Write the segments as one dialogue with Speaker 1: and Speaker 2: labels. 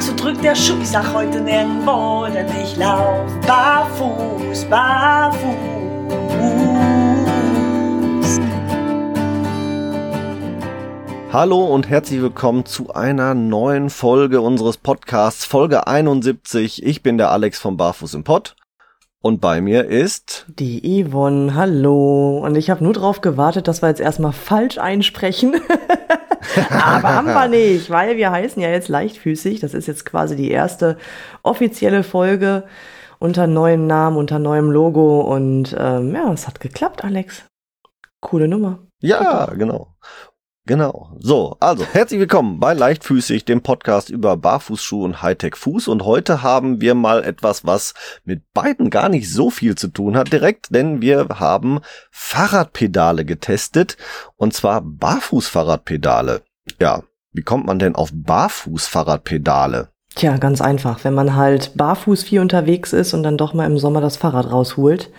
Speaker 1: so drückt der Schuh. Ich sag heute nirgendwo, denn ich lauf barfuß, barfuß.
Speaker 2: Hallo und herzlich willkommen zu einer neuen Folge unseres Podcasts, Folge 71. Ich bin der Alex vom Barfuß im Pott. Und bei mir ist
Speaker 3: die Yvonne, hallo. Und ich habe nur darauf gewartet, dass wir jetzt erstmal falsch einsprechen. Aber haben wir nicht, weil wir heißen ja jetzt leichtfüßig. Das ist jetzt quasi die erste offizielle Folge unter neuem Namen, unter neuem Logo. Und ähm, ja, es hat geklappt, Alex. Coole Nummer.
Speaker 2: Ja, genau. Genau. So, also herzlich willkommen bei Leichtfüßig, dem Podcast über Barfußschuhe und Hightech-Fuß. Und heute haben wir mal etwas, was mit beiden gar nicht so viel zu tun hat, direkt, denn wir haben Fahrradpedale getestet. Und zwar Barfußfahrradpedale. Ja, wie kommt man denn auf Barfußfahrradpedale?
Speaker 3: Tja, ganz einfach. Wenn man halt barfuß viel unterwegs ist und dann doch mal im Sommer das Fahrrad rausholt,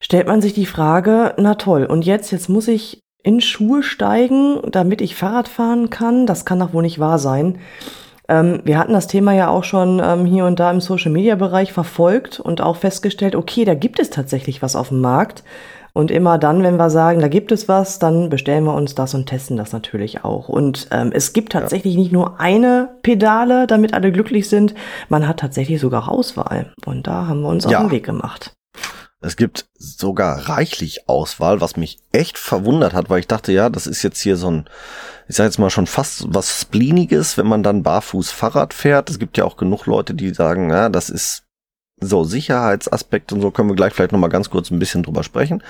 Speaker 3: stellt man sich die Frage, na toll, und jetzt, jetzt muss ich in Schuhe steigen, damit ich Fahrrad fahren kann. Das kann doch wohl nicht wahr sein. Ähm, wir hatten das Thema ja auch schon ähm, hier und da im Social-Media-Bereich verfolgt und auch festgestellt, okay, da gibt es tatsächlich was auf dem Markt. Und immer dann, wenn wir sagen, da gibt es was, dann bestellen wir uns das und testen das natürlich auch. Und ähm, es gibt tatsächlich ja. nicht nur eine Pedale, damit alle glücklich sind. Man hat tatsächlich sogar Auswahl. Und da haben wir uns ja. auf den Weg gemacht.
Speaker 2: Es gibt sogar reichlich Auswahl, was mich echt verwundert hat, weil ich dachte, ja, das ist jetzt hier so ein, ich sag jetzt mal schon fast was Spleeniges, wenn man dann barfuß Fahrrad fährt. Es gibt ja auch genug Leute, die sagen, ja, das ist so, Sicherheitsaspekt und so können wir gleich vielleicht nochmal ganz kurz ein bisschen drüber sprechen.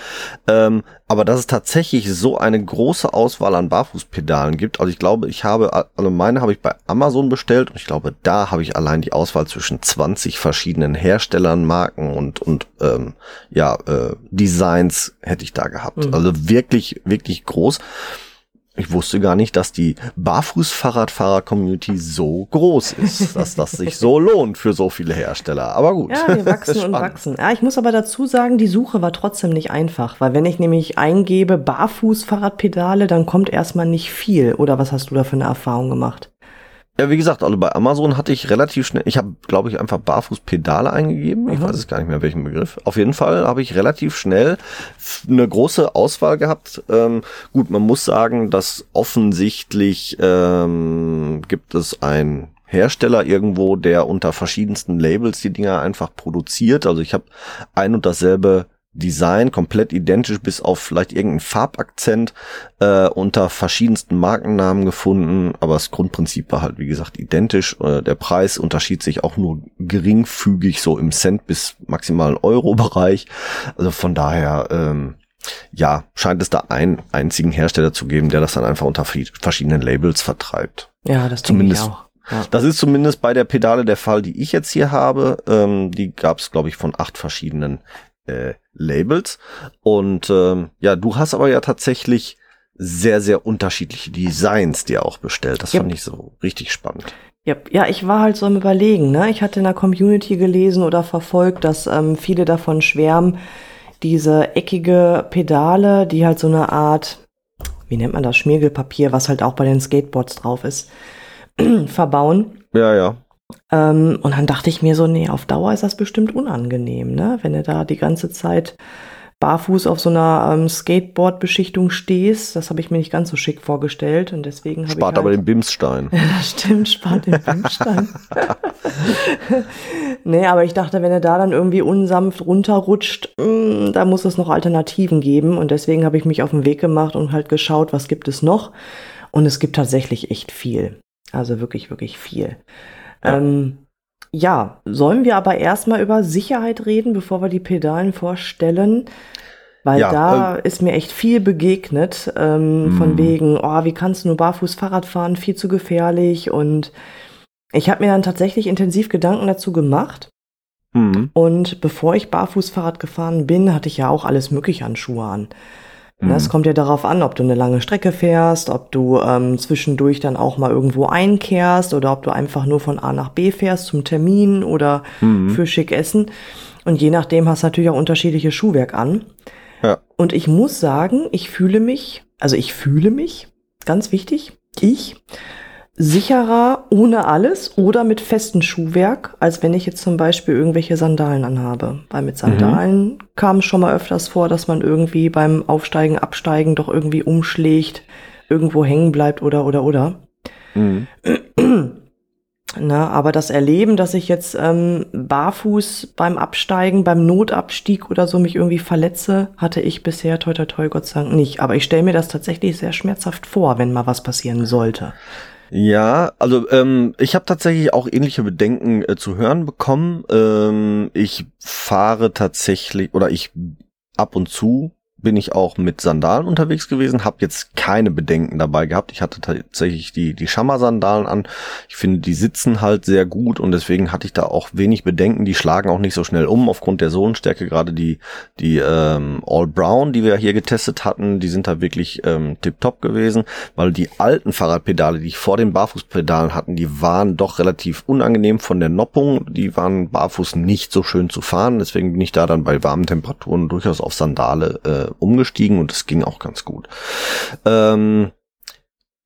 Speaker 2: Ähm, aber dass es tatsächlich so eine große Auswahl an Barfußpedalen gibt. Also ich glaube, ich habe, also meine habe ich bei Amazon bestellt und ich glaube, da habe ich allein die Auswahl zwischen 20 verschiedenen Herstellern, Marken und, und ähm, ja, äh, Designs hätte ich da gehabt. Mhm. Also wirklich, wirklich groß. Ich wusste gar nicht, dass die Barfuß-Fahrradfahrer-Community so groß ist, dass das sich so lohnt für so viele Hersteller. Aber gut.
Speaker 3: Ja, wir wachsen und wachsen. Ja, ich muss aber dazu sagen, die Suche war trotzdem nicht einfach, weil wenn ich nämlich eingebe Barfuß-Fahrradpedale, dann kommt erstmal nicht viel. Oder was hast du da für eine Erfahrung gemacht?
Speaker 2: Ja, wie gesagt, also bei Amazon hatte ich relativ schnell, ich habe, glaube ich, einfach Barfußpedale eingegeben. Ich mhm. weiß es gar nicht mehr, welchen Begriff. Auf jeden Fall habe ich relativ schnell eine große Auswahl gehabt. Ähm, gut, man muss sagen, dass offensichtlich ähm, gibt es ein Hersteller irgendwo, der unter verschiedensten Labels die Dinger einfach produziert. Also ich habe ein und dasselbe Design komplett identisch bis auf vielleicht irgendeinen Farbakzent äh, unter verschiedensten Markennamen gefunden, aber das Grundprinzip war halt wie gesagt identisch. Äh, der Preis unterschied sich auch nur geringfügig so im Cent bis maximalen Euro-Bereich. Also von daher ähm, ja scheint es da einen einzigen Hersteller zu geben, der das dann einfach unter verschiedenen Labels vertreibt.
Speaker 3: Ja, das zumindest. Ich auch.
Speaker 2: Ja. Das ist zumindest bei der Pedale der Fall, die ich jetzt hier habe. Ähm, die gab es, glaube ich, von acht verschiedenen äh, Labels. Und ähm, ja, du hast aber ja tatsächlich sehr, sehr unterschiedliche Designs dir auch bestellt. Das yep. fand ich so richtig spannend.
Speaker 3: Yep. Ja, ich war halt so am Überlegen. Ne? Ich hatte in der Community gelesen oder verfolgt, dass ähm, viele davon schwärmen, diese eckige Pedale, die halt so eine Art, wie nennt man das, Schmirgelpapier, was halt auch bei den Skateboards drauf ist, verbauen.
Speaker 2: Ja, ja.
Speaker 3: Ähm, und dann dachte ich mir so, nee, auf Dauer ist das bestimmt unangenehm, ne? Wenn du da die ganze Zeit barfuß auf so einer ähm, Skateboard-Beschichtung stehst. Das habe ich mir nicht ganz so schick vorgestellt und deswegen habe ich.
Speaker 2: Spart halt aber den Bimsstein.
Speaker 3: ja, das stimmt, spart den Bimsstein. nee, aber ich dachte, wenn er da dann irgendwie unsanft runterrutscht, mh, mm, da muss es noch Alternativen geben und deswegen habe ich mich auf den Weg gemacht und halt geschaut, was gibt es noch. Und es gibt tatsächlich echt viel. Also wirklich, wirklich viel. Ja. Ähm, ja, sollen wir aber erstmal über Sicherheit reden, bevor wir die Pedalen vorstellen? Weil ja, da äh, ist mir echt viel begegnet, ähm, von mhm. wegen, oh, wie kannst du nur barfuß Fahrrad fahren, viel zu gefährlich. Und ich habe mir dann tatsächlich intensiv Gedanken dazu gemacht. Mhm. Und bevor ich barfuß Fahrrad gefahren bin, hatte ich ja auch alles Mögliche an Schuhe an. Mhm. Es kommt ja darauf an, ob du eine lange Strecke fährst, ob du ähm, zwischendurch dann auch mal irgendwo einkehrst oder ob du einfach nur von A nach B fährst zum Termin oder mhm. für schick essen. Und je nachdem hast du natürlich auch unterschiedliche Schuhwerk an. Ja. Und ich muss sagen, ich fühle mich, also ich fühle mich, ganz wichtig, ich sicherer ohne alles oder mit festem Schuhwerk, als wenn ich jetzt zum Beispiel irgendwelche Sandalen anhabe. Weil mit Sandalen mhm. kam es schon mal öfters vor, dass man irgendwie beim Aufsteigen, Absteigen doch irgendwie umschlägt, irgendwo hängen bleibt oder oder oder. Mhm. Na, aber das Erleben, dass ich jetzt ähm, barfuß beim Absteigen, beim Notabstieg oder so mich irgendwie verletze, hatte ich bisher toi toi toi Gott sei Dank nicht. Aber ich stelle mir das tatsächlich sehr schmerzhaft vor, wenn mal was passieren sollte.
Speaker 2: Ja, also ähm, ich habe tatsächlich auch ähnliche Bedenken äh, zu hören bekommen. Ähm, ich fahre tatsächlich oder ich ab und zu bin ich auch mit Sandalen unterwegs gewesen, habe jetzt keine Bedenken dabei gehabt. Ich hatte tatsächlich die die Schammer-Sandalen an. Ich finde, die sitzen halt sehr gut und deswegen hatte ich da auch wenig Bedenken. Die schlagen auch nicht so schnell um aufgrund der Sohlenstärke. Gerade die die ähm, All Brown, die wir hier getestet hatten, die sind da wirklich ähm, tipptopp gewesen, weil die alten Fahrradpedale, die ich vor den Barfußpedalen hatten, die waren doch relativ unangenehm von der Noppung. Die waren barfuß nicht so schön zu fahren. Deswegen bin ich da dann bei warmen Temperaturen durchaus auf Sandale äh, umgestiegen und es ging auch ganz gut. Ähm,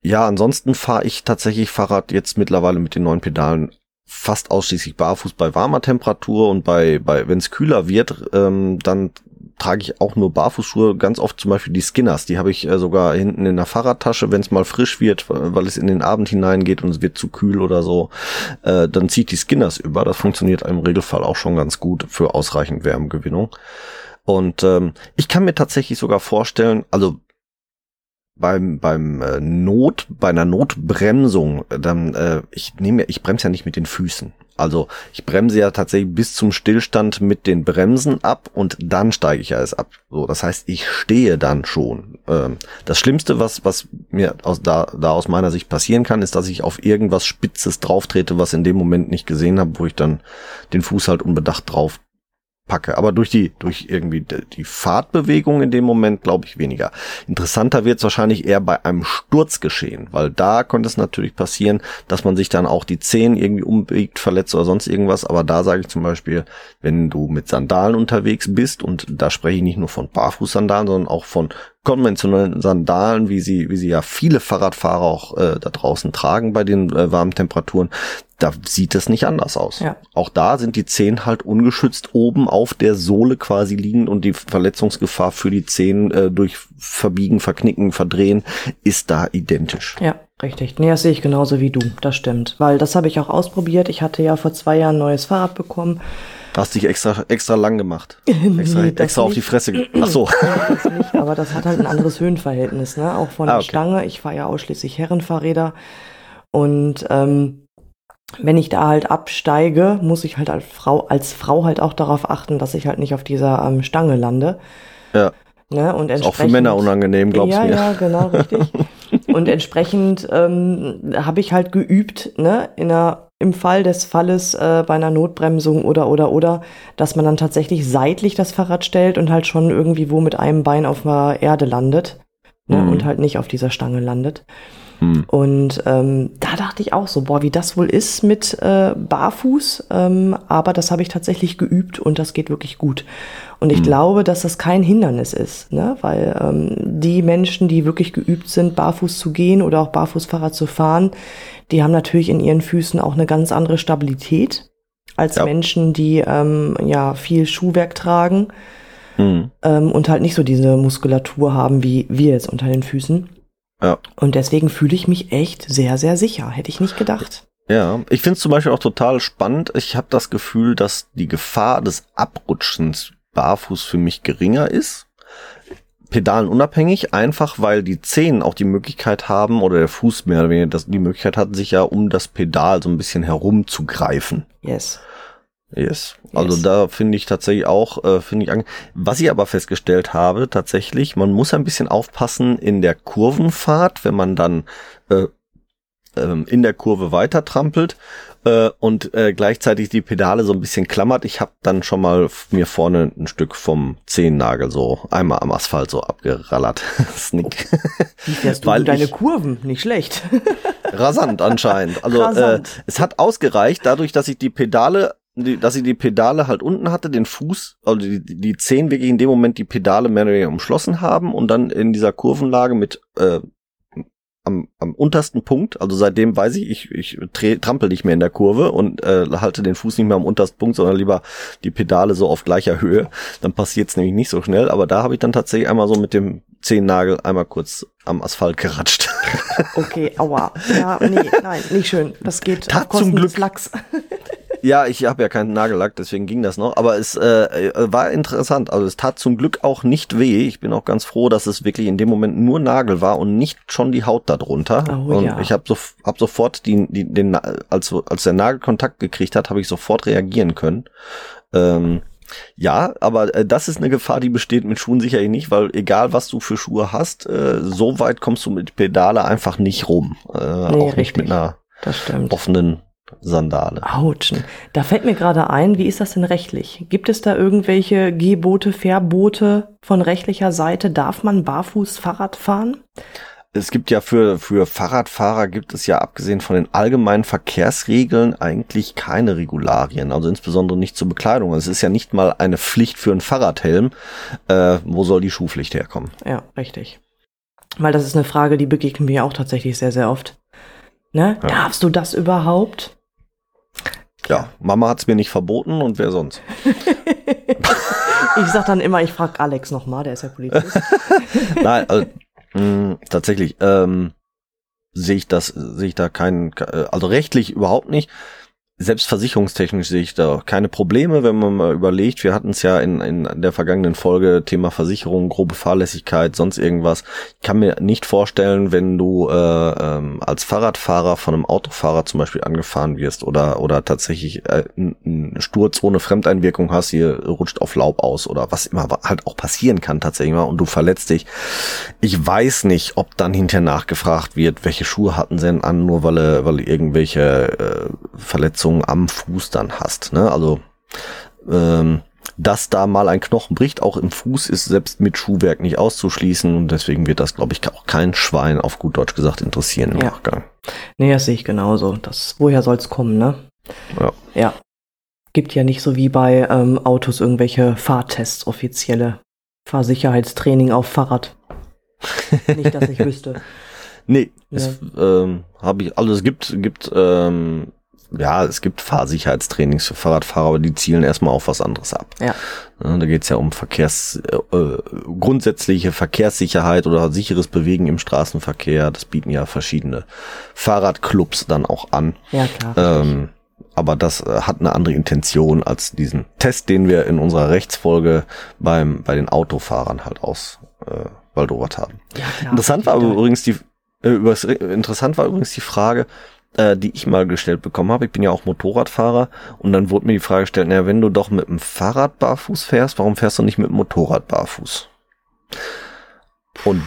Speaker 2: ja, ansonsten fahre ich tatsächlich Fahrrad jetzt mittlerweile mit den neuen Pedalen fast ausschließlich barfuß bei warmer Temperatur und bei, bei wenn es kühler wird, ähm, dann trage ich auch nur Barfußschuhe, ganz oft zum Beispiel die Skinners, die habe ich äh, sogar hinten in der Fahrradtasche, wenn es mal frisch wird, weil es in den Abend hineingeht und es wird zu kühl oder so, äh, dann zieht die Skinners über. Das funktioniert im Regelfall auch schon ganz gut für ausreichend Wärmegewinnung. Und ähm, ich kann mir tatsächlich sogar vorstellen, also beim beim äh, Not bei einer Notbremsung, dann äh, ich nehme ich bremse ja nicht mit den Füßen. Also ich bremse ja tatsächlich bis zum Stillstand mit den Bremsen ab und dann steige ich ja es ab. So, das heißt, ich stehe dann schon. Ähm, das Schlimmste, was was mir aus da da aus meiner Sicht passieren kann, ist, dass ich auf irgendwas Spitzes drauftrete, was in dem Moment nicht gesehen habe, wo ich dann den Fuß halt unbedacht drauf packe. Aber durch die, durch irgendwie die Fahrtbewegung in dem Moment glaube ich weniger. Interessanter wird es wahrscheinlich eher bei einem Sturz geschehen, weil da könnte es natürlich passieren, dass man sich dann auch die Zehen irgendwie umbiegt, verletzt oder sonst irgendwas. Aber da sage ich zum Beispiel, wenn du mit Sandalen unterwegs bist und da spreche ich nicht nur von Barfußsandalen, sondern auch von konventionellen Sandalen, wie sie, wie sie ja viele Fahrradfahrer auch äh, da draußen tragen bei den äh, warmen Temperaturen, da sieht es nicht anders aus. Ja. Auch da sind die Zehen halt ungeschützt oben auf der Sohle quasi liegen und die Verletzungsgefahr für die Zehen äh, durch Verbiegen, Verknicken, Verdrehen ist da identisch.
Speaker 3: Ja, richtig. Nee, das sehe ich genauso wie du. Das stimmt. Weil das habe ich auch ausprobiert. Ich hatte ja vor zwei Jahren ein neues Fahrrad bekommen
Speaker 2: Hast dich extra, extra lang gemacht. Extra, nee, extra auf die Fresse. Ach so.
Speaker 3: das nicht, aber das hat halt ein anderes Höhenverhältnis, ne? Auch von ah, der okay. Stange. Ich fahre ja ausschließlich Herrenfahrräder. Und ähm, wenn ich da halt absteige, muss ich halt als Frau, als Frau halt auch darauf achten, dass ich halt nicht auf dieser ähm, Stange lande.
Speaker 2: Ja. Ne? Und ist auch für Männer unangenehm, glaubst du
Speaker 3: ja, mir. Ja, genau, richtig. und entsprechend ähm, habe ich halt geübt, ne, in einer im Fall des Falles äh, bei einer Notbremsung oder oder oder, dass man dann tatsächlich seitlich das Fahrrad stellt und halt schon irgendwie wo mit einem Bein auf der Erde landet ne, mhm. und halt nicht auf dieser Stange landet. Mhm. Und ähm, da dachte ich auch so, boah, wie das wohl ist mit äh, Barfuß. Ähm, aber das habe ich tatsächlich geübt und das geht wirklich gut. Und ich mhm. glaube, dass das kein Hindernis ist, ne? weil ähm, die Menschen, die wirklich geübt sind, barfuß zu gehen oder auch Barfußfahrrad zu fahren, die haben natürlich in ihren Füßen auch eine ganz andere Stabilität als ja. Menschen, die ähm, ja viel Schuhwerk tragen mhm. ähm, und halt nicht so diese Muskulatur haben wie wir jetzt unter den Füßen. Ja. Und deswegen fühle ich mich echt sehr, sehr sicher. Hätte ich nicht gedacht.
Speaker 2: Ja, ich finde es zum Beispiel auch total spannend. Ich habe das Gefühl, dass die Gefahr des Abrutschens barfuß für mich geringer ist. Pedalen unabhängig, einfach weil die Zehen auch die Möglichkeit haben, oder der Fuß mehr oder weniger das, die Möglichkeit hat, sich ja um das Pedal so ein bisschen herumzugreifen.
Speaker 3: Yes.
Speaker 2: Yes. Also yes. da finde ich tatsächlich auch, äh, finde ich, was ich aber festgestellt habe, tatsächlich, man muss ein bisschen aufpassen in der Kurvenfahrt, wenn man dann äh, ähm, in der Kurve weiter trampelt äh, und äh, gleichzeitig die Pedale so ein bisschen klammert. Ich habe dann schon mal mir vorne ein Stück vom Zehennagel so einmal am Asphalt so abgerallert.
Speaker 3: Snick. Wie fährst du Weil deine Kurven? Nicht schlecht.
Speaker 2: rasant anscheinend. Also rasant. Äh, es hat ausgereicht, dadurch, dass ich die Pedale die, dass ich die Pedale halt unten hatte, den Fuß, also die, die Zehen wirklich in dem Moment die Pedale mehr oder weniger umschlossen haben und dann in dieser Kurvenlage mit äh, am, am untersten Punkt. Also seitdem weiß ich, ich, ich tre, trampel nicht mehr in der Kurve und äh, halte den Fuß nicht mehr am untersten Punkt, sondern lieber die Pedale so auf gleicher Höhe. Dann passiert es nämlich nicht so schnell. Aber da habe ich dann tatsächlich einmal so mit dem Zehennagel einmal kurz am Asphalt geratscht.
Speaker 3: Okay, aua. Ja, nee, nein, nicht schön. Das geht
Speaker 2: Tat zum Glück.
Speaker 3: Lachs.
Speaker 2: Ja, ich habe ja keinen Nagellack, deswegen ging das noch. Aber es äh, war interessant. Also es tat zum Glück auch nicht weh. Ich bin auch ganz froh, dass es wirklich in dem Moment nur Nagel war und nicht schon die Haut darunter.
Speaker 3: Oh,
Speaker 2: und
Speaker 3: ja.
Speaker 2: ich habe so, hab sofort die, die, den, als, als der Nagel Kontakt gekriegt hat, habe ich sofort reagieren können. Ähm, ja, aber äh, das ist eine Gefahr, die besteht mit Schuhen sicherlich nicht, weil egal was du für Schuhe hast, äh, so weit kommst du mit Pedale einfach nicht rum. Äh,
Speaker 3: Nee,
Speaker 2: auch nicht
Speaker 3: richtig.
Speaker 2: mit einer offenen Sandale.
Speaker 3: Autschen. Da fällt mir gerade ein, wie ist das denn rechtlich? Gibt es da irgendwelche Gebote, Verbote von rechtlicher Seite? Darf man barfuß Fahrrad fahren?
Speaker 2: Es gibt ja für, für Fahrradfahrer gibt es ja abgesehen von den allgemeinen Verkehrsregeln eigentlich keine Regularien, also insbesondere nicht zur Bekleidung. Es ist ja nicht mal eine Pflicht für einen Fahrradhelm. Äh, wo soll die Schuhpflicht herkommen?
Speaker 3: Ja, richtig. Weil das ist eine Frage, die begegnen mir auch tatsächlich sehr, sehr oft. Ne?
Speaker 2: Ja.
Speaker 3: Darfst du das überhaupt?
Speaker 2: Ja, Mama hat's mir nicht verboten und wer sonst?
Speaker 3: Ich sag dann immer, ich frag Alex nochmal, der ist ja Polizist.
Speaker 2: Nein, also, mh, tatsächlich ähm, sehe ich das, sehe ich da keinen, also rechtlich überhaupt nicht. Selbst versicherungstechnisch sehe ich da keine Probleme, wenn man mal überlegt, wir hatten es ja in, in der vergangenen Folge, Thema Versicherung, grobe Fahrlässigkeit, sonst irgendwas. Ich kann mir nicht vorstellen, wenn du äh, ähm, als Fahrradfahrer von einem Autofahrer zum Beispiel angefahren wirst oder, oder tatsächlich äh, einen Sturz ohne Fremdeinwirkung hast, hier rutscht auf Laub aus oder was immer halt auch passieren kann tatsächlich mal und du verletzt dich. Ich weiß nicht, ob dann hinterher nachgefragt wird, welche Schuhe hatten sie denn an, nur weil du, weil irgendwelche äh, Verletzungen am Fuß dann hast. Ne? Also ähm, dass da mal ein Knochen bricht, auch im Fuß, ist selbst mit Schuhwerk nicht auszuschließen und deswegen wird das, glaube ich, auch kein Schwein auf gut Deutsch gesagt interessieren im
Speaker 3: Ja.
Speaker 2: Nachgang.
Speaker 3: nee, das sehe ich genauso. Das, woher soll's kommen, ne?
Speaker 2: Ja.
Speaker 3: Ja. Gibt ja nicht so wie bei ähm, Autos irgendwelche Fahrtests, offizielle Fahrsicherheitstraining auf Fahrrad. nicht, dass ich wüsste.
Speaker 2: Nee,
Speaker 3: Ja.
Speaker 2: es ähm, habe ich, also es gibt, gibt, ähm, ja, es gibt Fahrsicherheitstrainings für Fahrradfahrer, aber die zielen erstmal auf was anderes ab.
Speaker 3: Ja.
Speaker 2: Ja, da geht's ja um Verkehrs, äh, äh, grundsätzliche Verkehrssicherheit oder sicheres Bewegen im Straßenverkehr. Das bieten ja verschiedene Fahrradclubs dann auch an.
Speaker 3: Ja, klar.
Speaker 2: Ähm, aber das äh, hat eine andere Intention als diesen Test, den wir in unserer Rechtsfolge beim, bei den Autofahrern halt aus äh, Waldobert haben.
Speaker 3: ja, klar.
Speaker 2: Interessant war aber übrigens die äh, übers, interessant war übrigens die Frage, äh, die ich mal gestellt bekommen habe. Ich bin ja auch Motorradfahrer und dann wurde mir die Frage gestellt, naja, wenn du doch mit dem Fahrrad barfuß fährst, warum fährst du nicht mit dem Motorrad barfuß? Und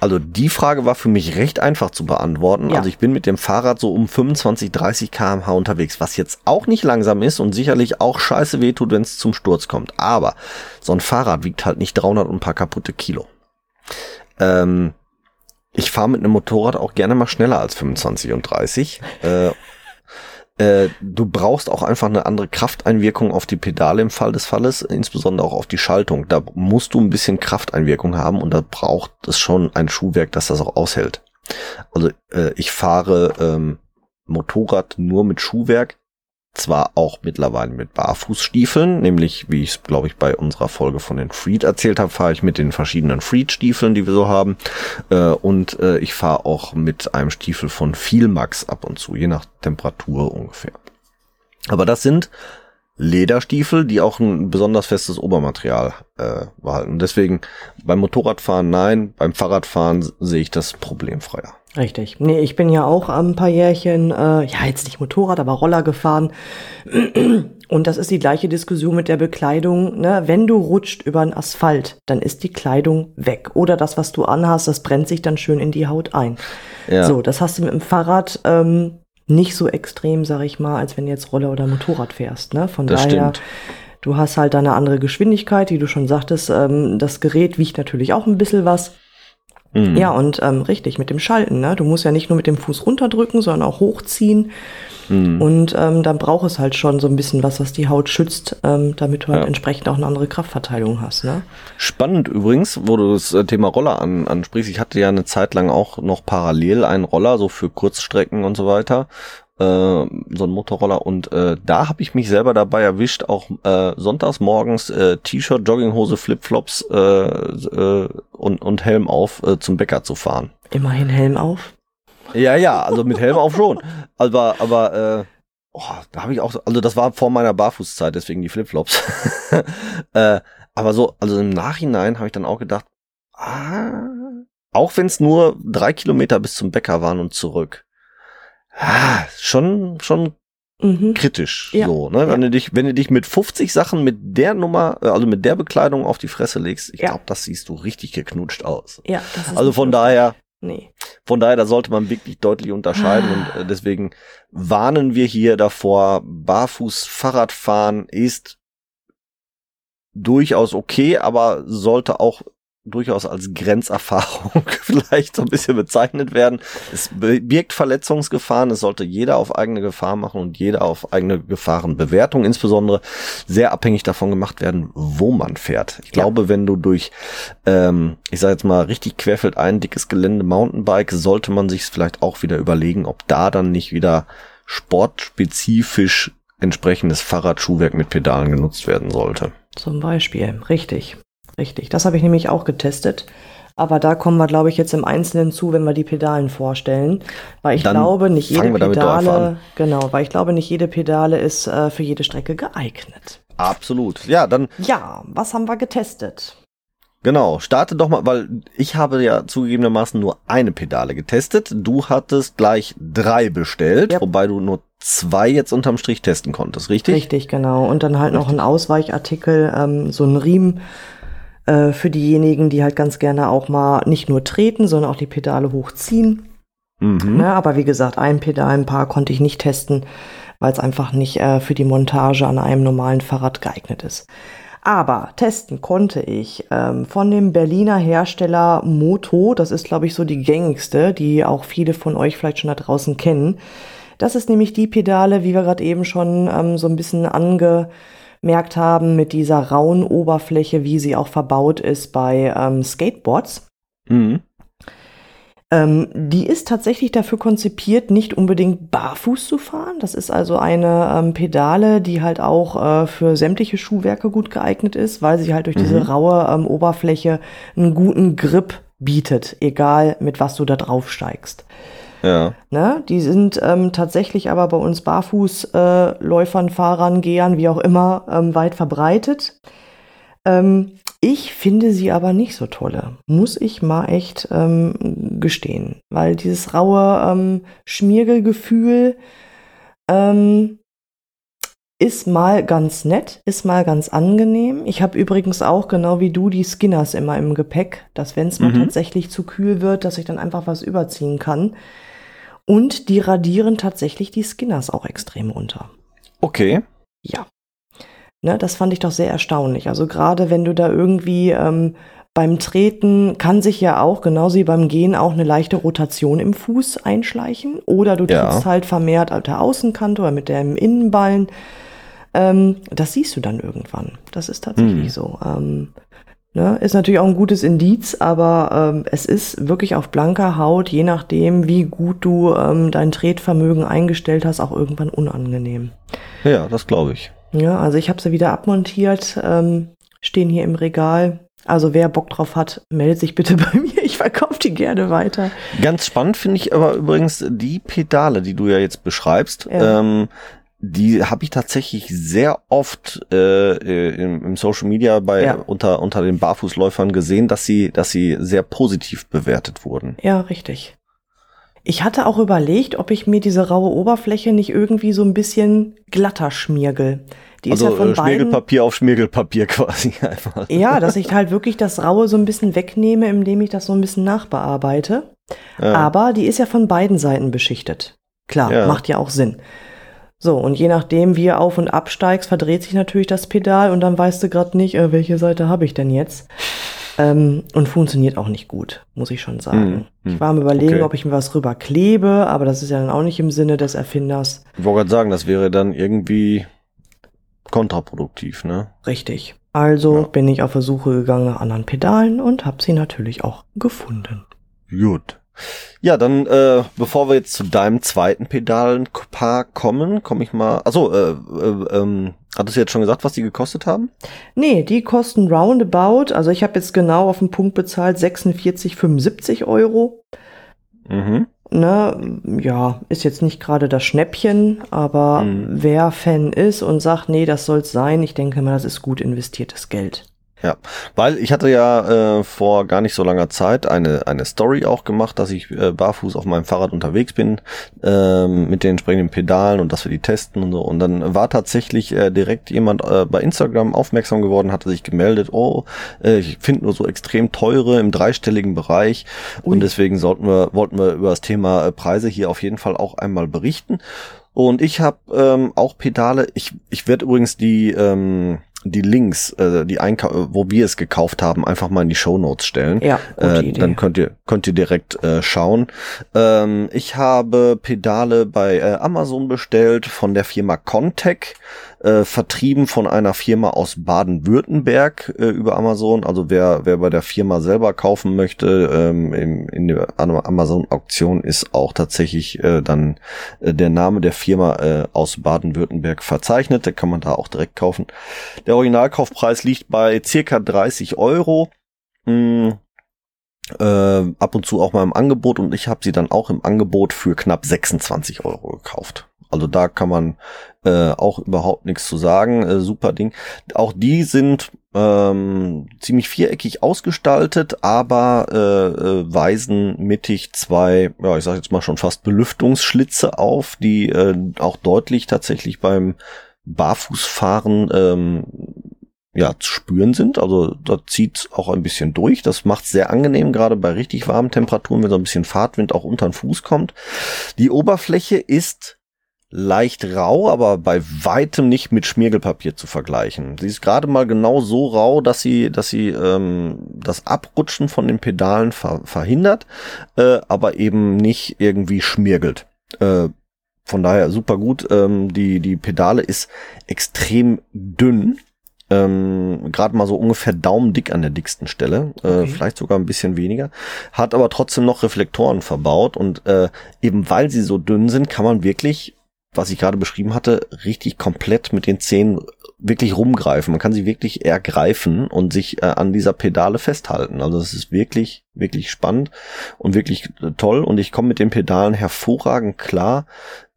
Speaker 2: also die Frage war für mich recht einfach zu beantworten.
Speaker 3: Ja.
Speaker 2: Also ich bin mit dem Fahrrad so um 25, 30 kmh unterwegs, was jetzt auch nicht langsam ist und sicherlich auch scheiße wehtut, wenn es zum Sturz kommt. Aber so ein Fahrrad wiegt halt nicht 300 und ein paar kaputte Kilo. Ähm, ich fahre mit einem Motorrad auch gerne mal schneller als 25 und 30. Äh, äh, du brauchst auch einfach eine andere Krafteinwirkung auf die Pedale im Fall des Falles, insbesondere auch auf die Schaltung. Da musst du ein bisschen Krafteinwirkung haben und da braucht es schon ein Schuhwerk, das das auch aushält. Also äh, ich fahre ähm, Motorrad nur mit Schuhwerk, zwar auch mittlerweile mit Barfußstiefeln, nämlich wie ich es, glaube ich, bei unserer Folge von den Freed erzählt habe, fahre ich mit den verschiedenen Freed-Stiefeln, die wir so haben. Äh, und äh, ich fahre auch mit einem Stiefel von Vielmax ab und zu, je nach Temperatur ungefähr. Aber das sind Lederstiefel, die auch ein besonders festes Obermaterial äh, behalten. Deswegen beim Motorradfahren nein, beim Fahrradfahren sehe ich das problemfreier.
Speaker 3: Richtig. Nee, ich bin ja auch ein paar Jährchen, äh, ja, jetzt nicht Motorrad, aber Roller gefahren. Und das ist die gleiche Diskussion mit der Bekleidung. Ne? Wenn du rutscht über den Asphalt, dann ist die Kleidung weg. Oder das, was du anhast, das brennt sich dann schön in die Haut ein.
Speaker 2: Ja.
Speaker 3: So, das hast du mit dem Fahrrad ähm, nicht so extrem, sag ich mal, als wenn du jetzt Roller oder Motorrad fährst. Ne? Von
Speaker 2: Das
Speaker 3: daher,
Speaker 2: stimmt.
Speaker 3: du hast halt eine andere Geschwindigkeit, wie du schon sagtest. Ähm, das Gerät wiegt natürlich auch ein bisschen was. Mhm. Ja, und ähm, richtig, mit dem Schalten, ne? Du musst ja nicht nur mit dem Fuß runterdrücken, sondern auch hochziehen. Mhm. Und ähm, dann braucht es halt schon so ein bisschen was, was die Haut schützt, ähm, damit du halt ja. entsprechend auch eine andere Kraftverteilung hast. Ne?
Speaker 2: Spannend übrigens, wo du das äh, Thema Roller an, ansprichst. Ich hatte ja eine Zeit lang auch noch parallel einen Roller, so für Kurzstrecken und so weiter so ein Motorroller und äh, da habe ich mich selber dabei erwischt, auch äh, sonntags morgens äh, T-Shirt, Jogginghose, Flipflops äh, äh, und, und Helm auf äh, zum Bäcker zu fahren.
Speaker 3: Immerhin Helm auf.
Speaker 2: Ja, ja, also mit Helm auf schon. Aber, aber äh, oh, da habe ich auch, also das war vor meiner Barfußzeit, deswegen die Flipflops. äh, aber so, also im Nachhinein habe ich dann auch gedacht, ah, auch wenn es nur drei Kilometer bis zum Bäcker waren und zurück, ah, schon, schon mhm. kritisch. Ja. So, ne? Wenn ja. du dich, wenn du dich mit 50 Sachen mit der Nummer, äh, also mit der Bekleidung auf die Fresse legst, ich ja. glaube, das siehst du richtig geknutscht aus.
Speaker 3: Ja,
Speaker 2: das ist also von daher, Nee. Von daher, da sollte man wirklich deutlich unterscheiden ah. und äh, deswegen warnen wir hier davor, barfuß Fahrradfahren ist durchaus okay, aber sollte auch durchaus als Grenzerfahrung vielleicht so ein bisschen bezeichnet werden. Es birgt Verletzungsgefahren, es sollte jeder auf eigene Gefahr machen und jeder auf eigene Gefahrenbewertung insbesondere sehr abhängig davon gemacht werden, wo man fährt. Ich ja. glaube, wenn du durch, ähm, ich sage jetzt mal, richtig querfeld ein, dickes Gelände Mountainbike, sollte man sich vielleicht auch wieder überlegen, ob da dann nicht wieder sportspezifisch entsprechendes Fahrradschuhwerk mit Pedalen genutzt werden sollte.
Speaker 3: Zum Beispiel, richtig. Richtig, das habe ich nämlich auch getestet. Aber da kommen wir, glaube ich, jetzt im Einzelnen zu, wenn wir die Pedalen vorstellen. Weil ich Dann glaube, nicht jede Pedale, genau, weil ich glaube, nicht jede Pedale ist äh, für jede Strecke geeignet.
Speaker 2: Absolut. Ja, dann.
Speaker 3: Ja, was haben wir getestet?
Speaker 2: Genau, starte doch mal, weil ich habe ja zugegebenermaßen nur eine Pedale getestet. Du hattest gleich drei bestellt, ja. wobei du nur zwei jetzt unterm Strich testen konntest, richtig?
Speaker 3: Richtig, genau. Und dann halt richtig. noch ein Ausweichartikel, ähm, so ein Riemen äh, für diejenigen, die halt ganz gerne auch mal nicht nur treten, sondern auch die Pedale hochziehen. Mhm. Ja, aber wie gesagt, ein Pedal, ein paar konnte ich nicht testen, weil es einfach nicht äh, für die Montage an einem normalen Fahrrad geeignet ist. Aber testen konnte ich ähm, von dem Berliner Hersteller Moto. Das ist, glaube ich, so die gängigste, die auch viele von euch vielleicht schon da draußen kennen. Das ist nämlich die Pedale, wie wir gerade eben schon ähm, so ein bisschen ange gemerkt haben mit dieser rauen Oberfläche, wie sie auch verbaut ist bei ähm, Skateboards. Mhm. Ähm, die ist tatsächlich dafür konzipiert, nicht unbedingt barfuß zu fahren. Das ist also eine ähm, Pedale, die halt auch äh, für sämtliche Schuhwerke gut geeignet ist, weil sie halt durch mhm. diese raue ähm, Oberfläche einen guten Grip bietet, egal mit was du da drauf steigst. Ja. Ne? Die sind ähm, tatsächlich aber bei uns Barfußläufern, äh, Fahrern, Gehern, wie auch immer, ähm, weit verbreitet. Ähm, ich finde sie aber nicht so tolle, muss ich mal echt ähm, gestehen, weil dieses raue ähm, Schmiergelgefühl ähm, ist mal ganz nett, ist mal ganz angenehm. Ich habe übrigens auch genau wie du die Skinners immer im Gepäck, dass wenn es mal mhm. tatsächlich zu kühl wird, dass ich dann einfach was überziehen kann. Und die radieren tatsächlich die Skinners auch extrem runter.
Speaker 2: Okay.
Speaker 3: Ja. Ne, das fand ich doch sehr erstaunlich. Also gerade wenn du da irgendwie ähm, beim Treten kann sich ja auch, genauso wie beim Gehen, auch eine leichte Rotation im Fuß einschleichen. Oder du ja. trittst halt vermehrt auf der Außenkante oder mit dem Innenballen. Ähm, das siehst du dann irgendwann. Das ist tatsächlich hm. so. Ähm, Ne, ist natürlich auch ein gutes Indiz, aber ähm, es ist wirklich auf blanker Haut, je nachdem, wie gut du ähm, dein Tretvermögen eingestellt hast, auch irgendwann unangenehm.
Speaker 2: Ja, das glaube ich.
Speaker 3: Ja, also ich habe sie wieder abmontiert, ähm, stehen hier im Regal. Also wer Bock drauf hat, meldet sich bitte bei mir. Ich verkaufe die gerne weiter.
Speaker 2: Ganz spannend finde ich aber übrigens die Pedale, die du ja jetzt beschreibst. Ja. Ähm, die habe ich tatsächlich sehr oft äh, im, im Social Media bei ja. unter unter den Barfußläufern gesehen, dass sie dass sie sehr positiv bewertet wurden.
Speaker 3: Ja, richtig. Ich hatte auch überlegt, ob ich mir diese raue Oberfläche nicht irgendwie so ein bisschen glatter schmiergel.
Speaker 2: Die also ist ja von äh, Schmirgelpapier beiden, auf Schmirgelpapier quasi einfach.
Speaker 3: Ja, dass ich halt wirklich das Raue so ein bisschen wegnehme, indem ich das so ein bisschen nachbearbeite. Ja. Aber die ist ja von beiden Seiten beschichtet. Klar, ja. macht ja auch Sinn. So, und je nachdem, wie ihr auf und absteigst, verdreht sich natürlich das Pedal und dann weißt du gerade nicht, äh, welche Seite habe ich denn jetzt. Ähm, und funktioniert auch nicht gut, muss ich schon sagen.
Speaker 2: Hm, hm.
Speaker 3: Ich war am überlegen,
Speaker 2: Okay.
Speaker 3: ob ich mir was rüber klebe, aber das ist ja dann auch nicht im Sinne des Erfinders.
Speaker 2: Ich wollte gerade sagen, das wäre dann irgendwie kontraproduktiv, ne?
Speaker 3: Richtig. Also
Speaker 2: Ja.
Speaker 3: bin ich auf der Suche gegangen nach anderen Pedalen und habe sie natürlich auch gefunden.
Speaker 2: Gut. Ja, dann, äh, bevor wir jetzt zu deinem zweiten Pedalenpaar kommen, komme ich mal. Also, äh, äh, ähm, hattest du jetzt schon gesagt, was die gekostet haben?
Speaker 3: Nee, die kosten roundabout, also ich habe jetzt genau auf den Punkt bezahlt, 46,75 Euro.
Speaker 2: Mhm.
Speaker 3: Ne, ja, ist jetzt nicht gerade das Schnäppchen, aber
Speaker 2: Mhm.
Speaker 3: wer Fan ist und sagt, nee, das soll's sein, ich denke mal, das ist gut investiertes Geld.
Speaker 2: Ja, weil ich hatte ja äh, vor gar nicht so langer Zeit eine, eine Story auch gemacht, dass ich äh, barfuß auf meinem Fahrrad unterwegs bin ähm, mit den entsprechenden Pedalen und dass wir die testen und so. Und dann war tatsächlich äh, direkt jemand äh, bei Instagram aufmerksam geworden, hatte sich gemeldet, oh, äh, ich finde nur so extrem teure im dreistelligen Bereich.
Speaker 3: Ui.
Speaker 2: Und deswegen sollten wir, wollten wir über das Thema äh, Preise hier auf jeden Fall auch einmal berichten. Und ich habe ähm, auch Pedale. Ich, ich werde übrigens die ähm, die Links, äh, die Einkau wo wir es gekauft haben, einfach mal in die Show Notes stellen.
Speaker 3: Ja, gute
Speaker 2: Äh,
Speaker 3: Idee.
Speaker 2: dann könnt ihr könnt ihr direkt äh, schauen. Ähm, ich habe Pedale bei äh, Amazon bestellt von der Firma Contec, äh, vertrieben von einer Firma aus Baden-Württemberg äh, über Amazon. Also wer wer bei der Firma selber kaufen möchte, ähm, im, in der Amazon Auktion ist auch tatsächlich äh, dann äh, der Name der Firma äh, aus Baden-Württemberg verzeichnet. Da kann man da auch direkt kaufen. Der Originalkaufpreis liegt bei circa 30 Euro. Mm, äh, ab und zu auch mal im Angebot und ich habe sie dann auch im Angebot für knapp 26 Euro gekauft. Also da kann man äh, auch überhaupt nichts zu sagen. Äh, super Ding. Auch die sind ähm, ziemlich viereckig ausgestaltet, aber äh, äh, weisen mittig zwei, ja ich sage jetzt mal schon fast Belüftungsschlitze auf, die äh, auch deutlich tatsächlich beim Barfußfahren ähm, ja, zu spüren sind. Also da zieht auch ein bisschen durch. Das macht sehr angenehm, gerade bei richtig warmen Temperaturen, wenn so ein bisschen Fahrtwind auch unter den Fuß kommt. Die Oberfläche ist leicht rau, aber bei weitem nicht mit Schmirgelpapier zu vergleichen. Sie ist gerade mal genau so rau, dass sie, dass sie ähm, das Abrutschen von den Pedalen ver verhindert, äh, aber eben nicht irgendwie schmirgelt. Äh, von daher super gut. Ähm, die, die Pedale ist extrem dünn. Ähm, Gerade mal so ungefähr daumendick an der dicksten Stelle, äh,
Speaker 3: Okay.
Speaker 2: vielleicht sogar ein bisschen weniger, hat aber trotzdem noch Reflektoren verbaut und äh, eben weil sie so dünn sind, kann man wirklich, was ich gerade beschrieben hatte, richtig komplett mit den Zähnen wirklich rumgreifen. Man kann sie wirklich ergreifen und sich äh, an dieser Pedale festhalten. Also es ist wirklich, wirklich spannend und wirklich äh, toll und ich komme mit den Pedalen hervorragend klar.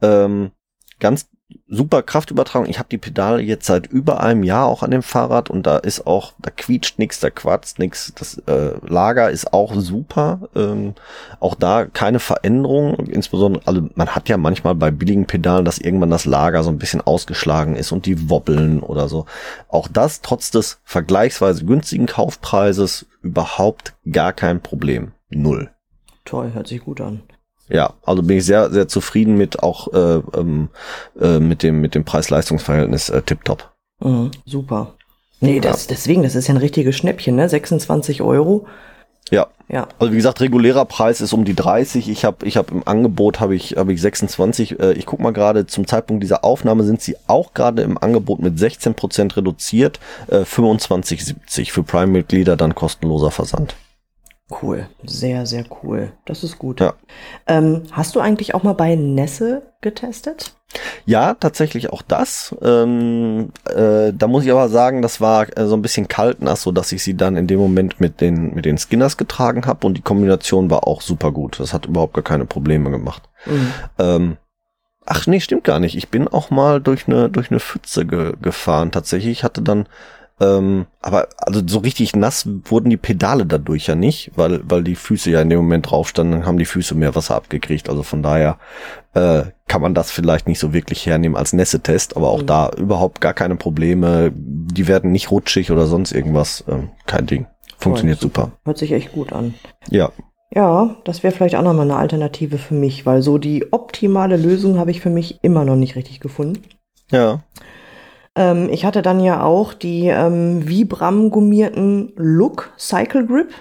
Speaker 2: Ähm, ganz super Kraftübertragung. Ich habe die Pedale jetzt seit über einem Jahr auch an dem Fahrrad und da ist auch, da quietscht nix, da quatzt nix. Das äh, Lager ist auch super. Ähm, auch da keine Veränderung. Insbesondere, also man hat ja manchmal bei billigen Pedalen, dass irgendwann das Lager so ein bisschen ausgeschlagen ist und die wobbeln oder so. Auch das trotz des vergleichsweise günstigen Kaufpreises überhaupt gar kein Problem. Null.
Speaker 3: Toll, hört sich gut an.
Speaker 2: Ja, also bin ich sehr, sehr zufrieden mit auch äh, ähm, äh, mit dem mit dem Preis-Leistungs-Verhältnis äh, tipptopp.
Speaker 3: Mhm, super. Nee, das, deswegen, das ist ja ein richtiges Schnäppchen, ne? 26 Euro.
Speaker 2: Ja,
Speaker 3: Ja,
Speaker 2: also wie gesagt, regulärer Preis ist um die 30. Ich habe ich habe im Angebot habe ich habe ich 26. Äh, ich guck mal gerade zum Zeitpunkt dieser Aufnahme sind sie auch gerade im Angebot mit 16% reduziert, äh, 25,70 für Prime-Mitglieder dann kostenloser Versand.
Speaker 3: Cool. Sehr, sehr cool. Das ist gut.
Speaker 2: Ja.
Speaker 3: Ähm, hast du eigentlich auch mal bei Nässe getestet?
Speaker 2: Ja, tatsächlich auch das. Ähm, äh, da muss ich aber sagen, das war äh, so ein bisschen kaltnass, so dass ich sie dann in dem Moment mit den mit den Skinners getragen habe und die Kombination war auch super gut. Das hat überhaupt gar keine Probleme gemacht.
Speaker 3: Mhm.
Speaker 2: Ähm, ach nee, stimmt gar nicht. Ich bin auch mal durch eine durch eine Pfütze ge gefahren. Tatsächlich, ich hatte dann ähm, aber also so richtig nass wurden die Pedale dadurch ja nicht, weil weil die Füße ja in dem Moment drauf standen, haben die Füße mehr Wasser abgekriegt. Also von daher äh, kann man das vielleicht nicht so wirklich hernehmen als Nässetest, aber auch
Speaker 3: Mhm.
Speaker 2: da überhaupt gar keine Probleme. Die werden nicht rutschig oder sonst irgendwas. Ähm, kein Ding. Funktioniert
Speaker 3: Toll,
Speaker 2: super.
Speaker 3: Hört sich echt gut an.
Speaker 2: Ja.
Speaker 3: Ja, das wäre vielleicht auch nochmal eine Alternative für mich, weil so die optimale Lösung habe ich für mich immer noch nicht richtig gefunden.
Speaker 2: Ja.
Speaker 3: Ähm, ich hatte dann ja auch die ähm, Vibram gummierten Look Cycle Grip.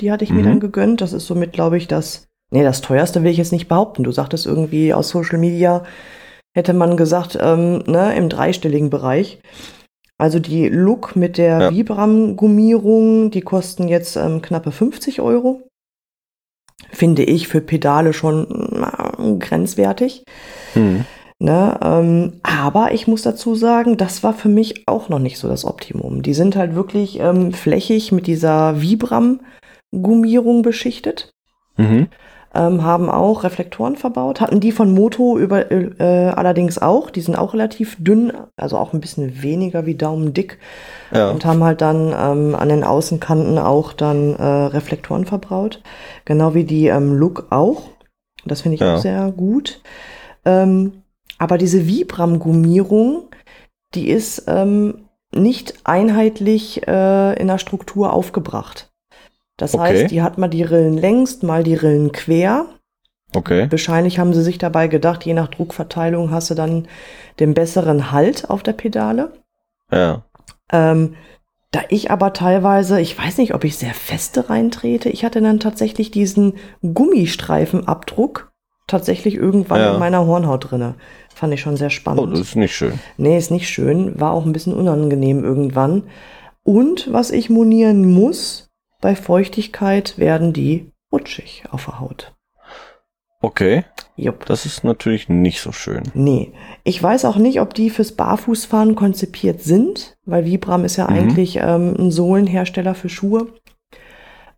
Speaker 3: Die hatte ich mir
Speaker 2: Mhm.
Speaker 3: dann gegönnt. Das ist somit, glaube ich, das, nee, das teuerste will ich jetzt nicht behaupten. Du sagtest irgendwie aus Social Media, hätte man gesagt, ähm, ne, im dreistelligen Bereich. Also die Look mit der
Speaker 2: Ja.
Speaker 3: Vibram-Gummierung, die kosten jetzt ähm, knappe 50 Euro. Finde ich für Pedale schon na, grenzwertig.
Speaker 2: Hm.
Speaker 3: Ne, ähm, aber ich muss dazu sagen, das war für mich auch noch nicht so das Optimum. Die sind halt wirklich ähm, flächig mit dieser Vibram-Gummierung beschichtet,
Speaker 2: Mhm.
Speaker 3: ähm, haben auch Reflektoren verbaut, hatten die von Moto über, äh, allerdings auch. Die sind auch relativ dünn, also auch ein bisschen weniger wie daumendick
Speaker 2: Ja.
Speaker 3: und haben halt dann ähm, an den Außenkanten auch dann äh, Reflektoren verbaut. Genau wie die ähm, Look auch. Das finde ich
Speaker 2: Ja.
Speaker 3: auch sehr gut. Ähm, aber diese Vibram-Gummierung, die ist ähm, nicht einheitlich äh, in der Struktur aufgebracht. Das
Speaker 2: Okay.
Speaker 3: heißt, die hat mal die Rillen längs, mal die Rillen quer.
Speaker 2: Okay.
Speaker 3: Wahrscheinlich haben sie sich dabei gedacht, je nach Druckverteilung hast du dann den besseren Halt auf der Pedale.
Speaker 2: Ja.
Speaker 3: Ähm, da ich aber teilweise, ich weiß nicht, ob ich sehr feste reintrete, ich hatte dann tatsächlich diesen Gummistreifenabdruck tatsächlich irgendwann
Speaker 2: Ja.
Speaker 3: in meiner Hornhaut drinne. Fand ich schon sehr
Speaker 2: Oh,
Speaker 3: spannend.
Speaker 2: das ist nicht schön.
Speaker 3: nee, ist nicht schön, war auch ein bisschen unangenehm irgendwann. Und was ich monieren muss, bei Feuchtigkeit werden die rutschig auf der Haut.
Speaker 2: Okay.
Speaker 3: Jupp.
Speaker 2: Das ist natürlich nicht so schön.
Speaker 3: Nee. Ich weiß auch nicht, ob die fürs Barfußfahren konzipiert sind, weil Vibram ist ja
Speaker 2: Mhm.
Speaker 3: eigentlich ähm, ein Sohlenhersteller für Schuhe.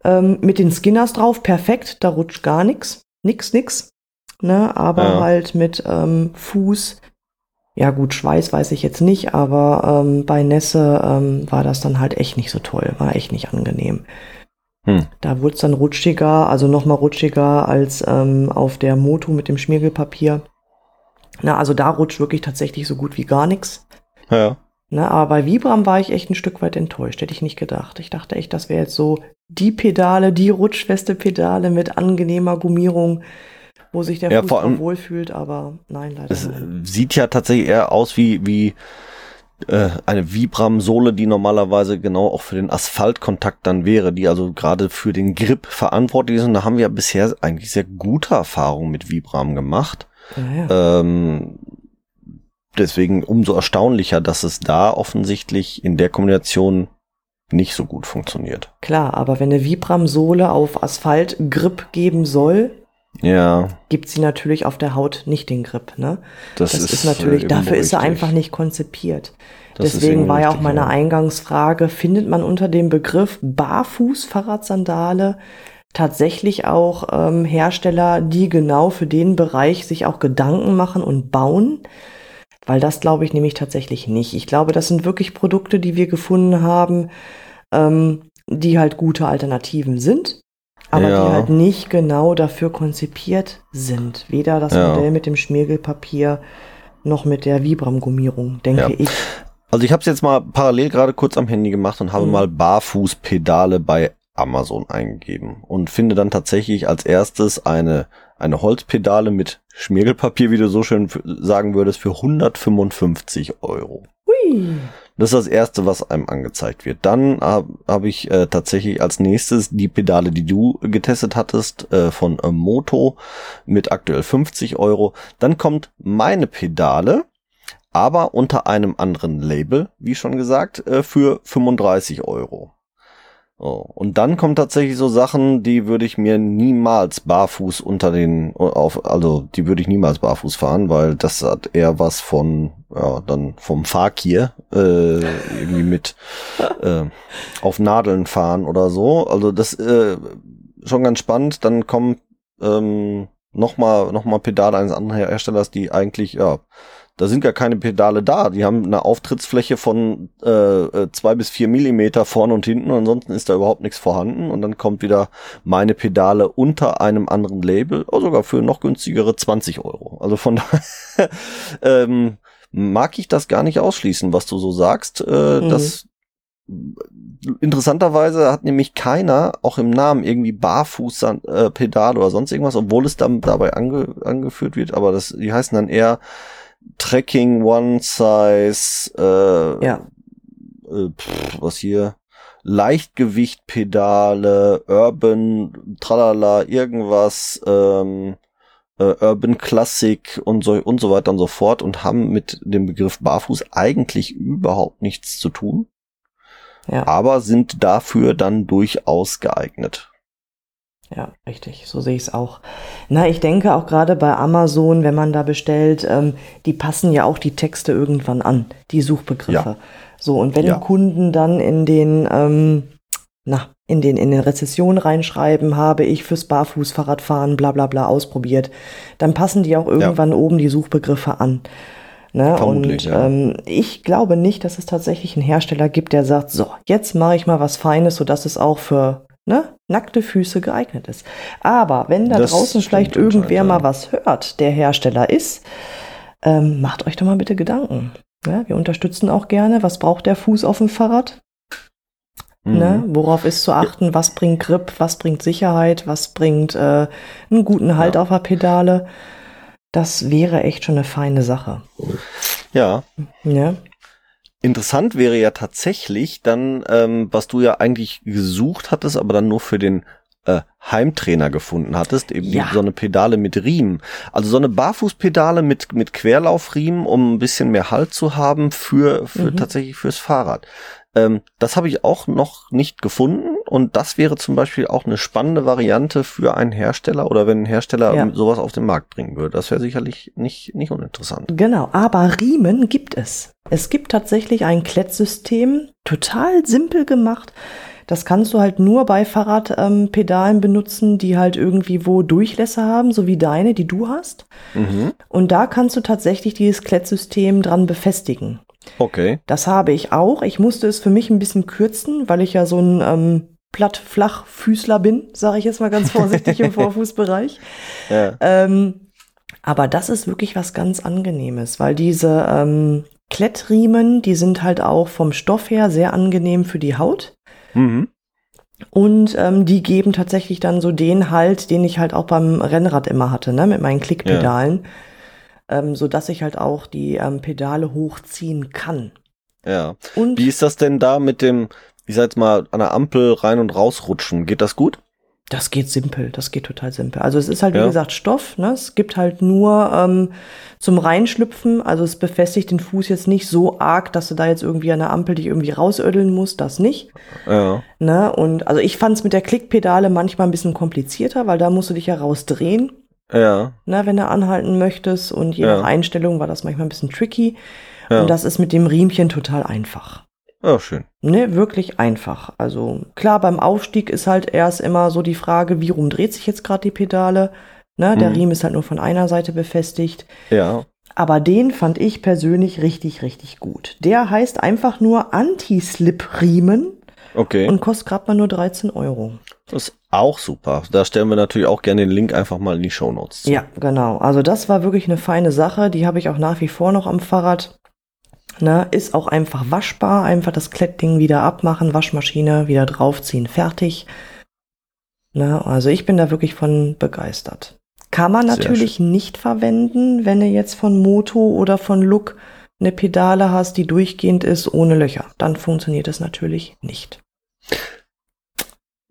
Speaker 3: Ähm, mit den Skinners drauf, perfekt, da rutscht gar nichts. Nix, nix. Ne, aber
Speaker 2: Ja.
Speaker 3: halt mit ähm, Fuß, ja gut, Schweiß weiß ich jetzt nicht, aber ähm, bei Nässe ähm, war das dann halt echt nicht so toll, war echt nicht angenehm.
Speaker 2: Hm.
Speaker 3: Da wurde es dann rutschiger, also noch mal rutschiger als ähm, auf der Moto mit dem Schmiergelpapier. Na, also da rutscht wirklich tatsächlich so gut wie gar nichts.
Speaker 2: Ja.
Speaker 3: Na, aber bei Vibram war ich echt ein Stück weit enttäuscht, hätte ich nicht gedacht. Ich dachte echt, das wäre jetzt so die Pedale, die rutschfeste Pedale mit angenehmer Gummierung, wo sich der
Speaker 2: Ja, allem-
Speaker 3: wohlfühlt, aber nein, leider
Speaker 2: Es
Speaker 3: nein.
Speaker 2: sieht ja tatsächlich eher aus wie, wie äh, eine Vibram-Sohle, die normalerweise genau auch für den Asphaltkontakt dann wäre, die also gerade für den Grip verantwortlich ist. Und da haben wir bisher eigentlich sehr gute Erfahrungen mit Vibram gemacht.
Speaker 3: Ja, ja.
Speaker 2: Ähm, deswegen umso erstaunlicher, dass es da offensichtlich in der Kombination nicht so gut funktioniert.
Speaker 3: Klar, aber wenn eine Vibram-Sohle auf Asphalt Grip geben soll,
Speaker 2: Ja,
Speaker 3: gibt sie natürlich auf der Haut nicht den Grip, ne?
Speaker 2: das,
Speaker 3: Das,
Speaker 2: ist,
Speaker 3: ist, natürlich,
Speaker 2: äh,
Speaker 3: dafür ist sie
Speaker 2: richtig.
Speaker 3: einfach nicht konzipiert.
Speaker 2: Das ist
Speaker 3: Deswegen war ja auch
Speaker 2: richtig,
Speaker 3: meine. Eingangsfrage, findet man unter dem Begriff Barfuß-Fahrradsandale tatsächlich auch ähm, Hersteller, die genau für den Bereich sich auch Gedanken machen und bauen? Weil das glaube ich nämlich tatsächlich nicht. Ich glaube, das sind wirklich Produkte, die wir gefunden haben, ähm, die halt gute Alternativen sind, aber
Speaker 2: Ja.
Speaker 3: die halt nicht genau dafür konzipiert sind. Weder das
Speaker 2: Ja.
Speaker 3: Modell mit dem Schmiergelpapier noch mit der Vibram-Gummierung, denke
Speaker 2: Ja.
Speaker 3: ich.
Speaker 2: Also ich habe es jetzt mal parallel gerade kurz am Handy gemacht und habe
Speaker 3: Mhm.
Speaker 2: mal Barfußpedale bei Amazon eingegeben und finde dann tatsächlich als erstes eine eine Holzpedale mit Schmirgelpapier, wie du so schön sagen würdest, für 155 Euro.
Speaker 3: Hui.
Speaker 2: Das ist das erste, was einem angezeigt wird. Dann habe hab ich äh, tatsächlich als nächstes die Pedale, die du getestet hattest, äh, von äh, Moto mit aktuell 50 Euro. Dann kommt meine Pedale, aber unter einem anderen Label, wie schon gesagt, äh, für 35 Euro. So, und dann kommen tatsächlich so Sachen, die würde ich mir niemals barfuß unter den, auf, also die würde ich niemals barfuß fahren, weil das hat eher was von, ja, dann vom Fakir, äh, irgendwie mit äh, auf Nadeln fahren oder so. Also das äh, schon ganz spannend. Dann kommen ähm, nochmal noch mal Pedale eines anderen Herstellers, die eigentlich, ja, da sind gar keine Pedale da. Die haben eine Auftrittsfläche von äh, äh, zwei bis vier Millimeter vorne und hinten. Und ansonsten ist da überhaupt nichts vorhanden. Und dann kommt wieder meine Pedale unter einem anderen Label, oh, sogar für noch günstigere 20 Euro. Also von daher ähm, mag ich das gar nicht ausschließen, was du so sagst. Äh,
Speaker 3: Mhm.
Speaker 2: Das interessanterweise hat nämlich keiner auch im Namen irgendwie Barfuß-Pedal äh, Pedal oder sonst irgendwas, obwohl es dann dabei ange, angeführt wird. Aber das, die heißen dann eher Tracking One Size, äh,
Speaker 3: Ja,
Speaker 2: äh, pff, was hier? Leichtgewicht-Pedale, Urban, tralala, irgendwas, ähm, äh, Urban Classic und so, und so weiter und so fort und haben mit dem Begriff Barfuß eigentlich überhaupt nichts zu tun,
Speaker 3: ja,
Speaker 2: aber sind dafür dann durchaus geeignet.
Speaker 3: Ja, richtig. So sehe ich es auch. Na, ich denke auch gerade bei Amazon, wenn man da bestellt, ähm, die passen ja auch die Texte irgendwann an, die Suchbegriffe. So, und wenn
Speaker 2: Ja.
Speaker 3: Kunden dann in den, ähm, na, in den, in den Rezessionen reinschreiben, habe ich fürs Barfußfahrradfahren bla bla bla ausprobiert, dann passen die auch irgendwann oben die Suchbegriffe an. Ne? Und
Speaker 2: ja.
Speaker 3: ähm, ich glaube nicht, dass es tatsächlich einen Hersteller gibt, der sagt, so, jetzt mache ich mal was Feines, sodass es auch für ne, nackte Füße geeignet ist. Aber wenn da
Speaker 2: Das
Speaker 3: draußen vielleicht irgendwer
Speaker 2: anscheinend,
Speaker 3: mal
Speaker 2: ja.
Speaker 3: was hört, der Hersteller ist, ähm, macht euch doch mal bitte Gedanken. Ja, wir unterstützen auch gerne. Was braucht der Fuß auf dem Fahrrad?
Speaker 2: Mhm.
Speaker 3: Ne? Worauf ist zu achten? Was bringt Grip? Was bringt Sicherheit? Was bringt äh, einen guten Halt
Speaker 2: Ja.
Speaker 3: auf der Pedale? Das wäre echt schon eine feine Sache.
Speaker 2: Ja,
Speaker 3: Ne?
Speaker 2: Interessant wäre ja tatsächlich dann, ähm, was du ja eigentlich gesucht hattest, aber dann nur für den äh, Heimtrainer gefunden hattest, eben
Speaker 3: Ja.
Speaker 2: so eine Pedale mit Riemen. Also so eine Barfußpedale mit, mit Querlaufriemen, um ein bisschen mehr Halt zu haben für, für
Speaker 3: Mhm.
Speaker 2: tatsächlich fürs Fahrrad. Ähm, das habe ich auch noch nicht gefunden und das wäre zum Beispiel auch eine spannende Variante für einen Hersteller oder wenn ein Hersteller
Speaker 3: Ja.
Speaker 2: sowas auf den Markt bringen würde. Das wäre sicherlich nicht, nicht uninteressant.
Speaker 3: Genau, aber Riemen gibt es. Es gibt tatsächlich ein Klettsystem, total simpel gemacht. Das kannst du halt nur bei Fahrradpedalen ähm, benutzen, die halt irgendwie wo Durchlässe haben, so wie deine, die du hast.
Speaker 2: Mhm. Und
Speaker 3: Und da kannst du tatsächlich dieses Klettsystem dran befestigen.
Speaker 2: okay.
Speaker 3: Das habe ich auch. Ich musste es für mich ein bisschen kürzen, weil ich ja so ein ähm, platt-flach-Füßler bin, sage ich jetzt mal ganz vorsichtig im Vorfußbereich.
Speaker 2: Ja.
Speaker 3: Ähm, aber das ist wirklich was ganz Angenehmes, weil diese ähm, Klettriemen, die sind halt auch vom Stoff her sehr angenehm für die Haut.
Speaker 2: Mhm.
Speaker 3: Und ähm, die geben tatsächlich dann so den Halt, den ich halt auch beim Rennrad immer hatte, ne, mit meinen Klickpedalen. Ähm, so dass ich halt auch die ähm, Pedale hochziehen kann.
Speaker 2: Ja.
Speaker 3: Und
Speaker 2: Wie ist das denn da mit dem, ich sag jetzt mal, an der Ampel rein und rausrutschen? Geht das gut?
Speaker 3: Das geht simpel, das geht total simpel. Also es ist halt, wie
Speaker 2: Ja.
Speaker 3: gesagt, Stoff. Ne? Es gibt halt nur ähm, zum Reinschlüpfen, also es befestigt den Fuß jetzt nicht so arg, dass du da jetzt irgendwie an der Ampel dich irgendwie rausödeln musst, das nicht.
Speaker 2: Ja.
Speaker 3: Ne? Und also ich fand es mit der Klickpedale manchmal ein bisschen komplizierter, weil da musst du dich ja rausdrehen,
Speaker 2: Ja.
Speaker 3: ne, wenn du anhalten möchtest. Und je
Speaker 2: Ja.
Speaker 3: nach Einstellung war das manchmal ein bisschen tricky.
Speaker 2: Ja.
Speaker 3: Und das ist mit dem Riemchen total einfach.
Speaker 2: Ja, schön.
Speaker 3: Ne, wirklich einfach. Also klar, beim Aufstieg ist halt erst immer so die Frage, wie rum dreht sich jetzt gerade die Pedale. Ne, der
Speaker 2: Mhm.
Speaker 3: Riemen ist halt nur von einer Seite befestigt.
Speaker 2: Ja.
Speaker 3: Aber den fand ich persönlich richtig, richtig gut. Der heißt einfach nur Anti-Slip-Riemen
Speaker 2: Okay.
Speaker 3: und kostet gerade mal nur 13 Euro.
Speaker 2: das ist auch super. Da stellen wir natürlich auch gerne den Link einfach mal in die Shownotes. zu.
Speaker 3: Ja, genau. Also das war wirklich eine feine Sache. Die habe ich auch nach wie vor noch am Fahrrad. Ne, ist auch einfach waschbar. Einfach das Klettding wieder abmachen, Waschmaschine wieder draufziehen, fertig. Ne, also ich bin da wirklich von begeistert. Kann man
Speaker 2: Sehr
Speaker 3: natürlich nicht verwenden, wenn du jetzt von Moto oder von Look eine Pedale hast, die durchgehend ist ohne Löcher. Dann funktioniert es natürlich nicht.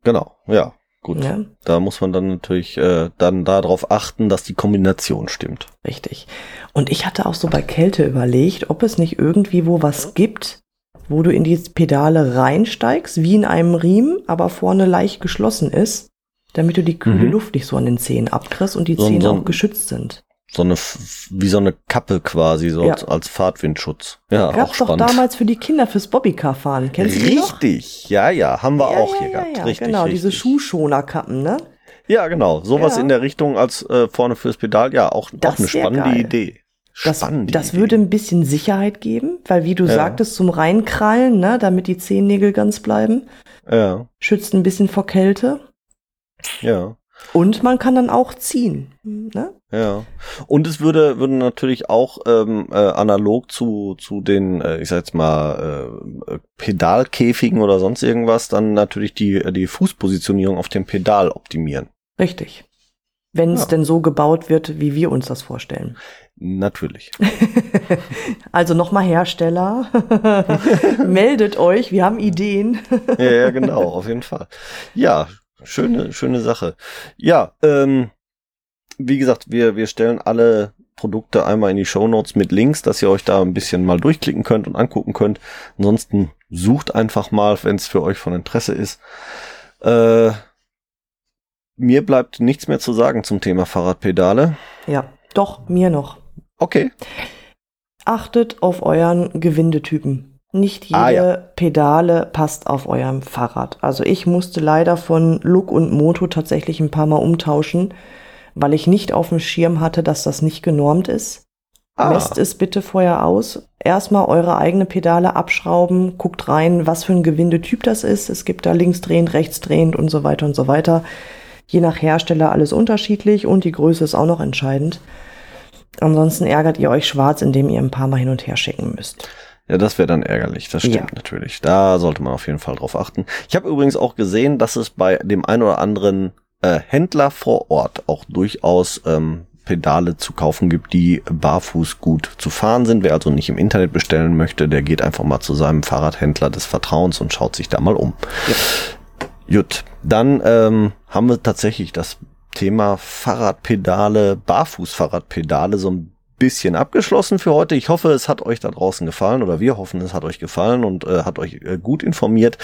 Speaker 2: Genau. Ja. Gut.
Speaker 3: Ne?
Speaker 2: Da muss man dann natürlich äh, dann darauf achten, dass die Kombination stimmt.
Speaker 3: Richtig. Und ich hatte auch so bei Kälte überlegt, ob es nicht irgendwie wo was gibt, wo du in die Pedale reinsteigst, wie in einem Riemen, aber vorne leicht geschlossen ist, damit du die kühle
Speaker 2: Mhm.
Speaker 3: Luft nicht so an den Zehen abkriegst und die
Speaker 2: So
Speaker 3: Zähne
Speaker 2: so
Speaker 3: auch geschützt sind.
Speaker 2: So eine, wie so eine Kappe quasi, so
Speaker 3: Ja.
Speaker 2: als, als Fahrtwindschutz. Ja, auch
Speaker 3: Gab's doch
Speaker 2: spannend.
Speaker 3: damals für die Kinder fürs Bobbycar-Fahren. Kennst du die noch?
Speaker 2: Richtig, ja, ja, haben wir
Speaker 3: Ja,
Speaker 2: auch
Speaker 3: ja,
Speaker 2: hier gehabt.
Speaker 3: ja,
Speaker 2: richtig,
Speaker 3: genau,
Speaker 2: richtig.
Speaker 3: diese Schuhschonerkappen, ne?
Speaker 2: Ja, genau, sowas in der Richtung als äh, vorne fürs Pedal, ja, auch,
Speaker 3: Das
Speaker 2: auch eine spannende
Speaker 3: geil.
Speaker 2: Idee.
Speaker 3: Das,
Speaker 2: Spannende
Speaker 3: das
Speaker 2: Idee.
Speaker 3: würde ein bisschen Sicherheit geben, weil wie du sagtest, zum Reinkrallen, ne, damit die Zehennägel ganz bleiben,
Speaker 2: Ja,
Speaker 3: schützt ein bisschen vor Kälte.
Speaker 2: ja.
Speaker 3: Und man kann dann auch ziehen. Ne?
Speaker 2: Ja. Und es würde, würde natürlich auch ähm, äh, analog zu, zu den, äh, ich sag jetzt mal, äh, Pedalkäfigen oder sonst irgendwas, dann natürlich die, die Fußpositionierung auf dem Pedal optimieren.
Speaker 3: Richtig. Wenn es
Speaker 2: Ja.
Speaker 3: denn so gebaut wird, wie wir uns das vorstellen.
Speaker 2: Natürlich.
Speaker 3: Also nochmal Hersteller, meldet euch, wir haben Ideen.
Speaker 2: ja, ja, genau, auf jeden Fall. Ja, schöne, schöne Sache. Ja, ähm, wie gesagt, wir, wir stellen alle Produkte einmal in die Shownotes mit Links, dass ihr euch da ein bisschen mal durchklicken könnt und angucken könnt. Ansonsten sucht einfach mal, wenn es für euch von Interesse ist. Äh, mir bleibt nichts mehr zu sagen zum Thema Fahrradpedale.
Speaker 3: Ja, doch, mir noch.
Speaker 2: Okay.
Speaker 3: Achtet auf euren Gewindetypen. Nicht jede
Speaker 2: Ah, ja.
Speaker 3: Pedale passt auf eurem Fahrrad. Also ich musste leider von Look und Moto tatsächlich ein paar Mal umtauschen, weil ich nicht auf dem Schirm hatte, dass das nicht genormt ist.
Speaker 2: Ah.
Speaker 3: Messt es bitte vorher aus. Erstmal eure eigene Pedale abschrauben, guckt rein, was für ein Gewindetyp das ist. Es gibt da linksdrehend, rechtsdrehend und so weiter und so weiter. Je nach Hersteller alles unterschiedlich und die Größe ist auch noch entscheidend. Ansonsten ärgert ihr euch schwarz, indem ihr ein paar Mal hin und her schicken müsst.
Speaker 2: Ja, das wäre dann ärgerlich, das stimmt
Speaker 3: Ja.
Speaker 2: natürlich. Da sollte man auf jeden Fall drauf achten. Ich habe übrigens auch gesehen, dass es bei dem einen oder anderen äh, Händler vor Ort auch durchaus ähm, Pedale zu kaufen gibt, die barfuß gut zu fahren sind. Wer also nicht im Internet bestellen möchte, der geht einfach mal zu seinem Fahrradhändler des Vertrauens und schaut sich da mal um. Gut, dann ähm, haben wir tatsächlich das Thema Fahrradpedale, Barfußfahrradpedale so ein bisschen abgeschlossen für heute. Ich hoffe, es hat euch da draußen gefallen oder wir hoffen, es hat euch gefallen und äh, hat euch äh, gut informiert.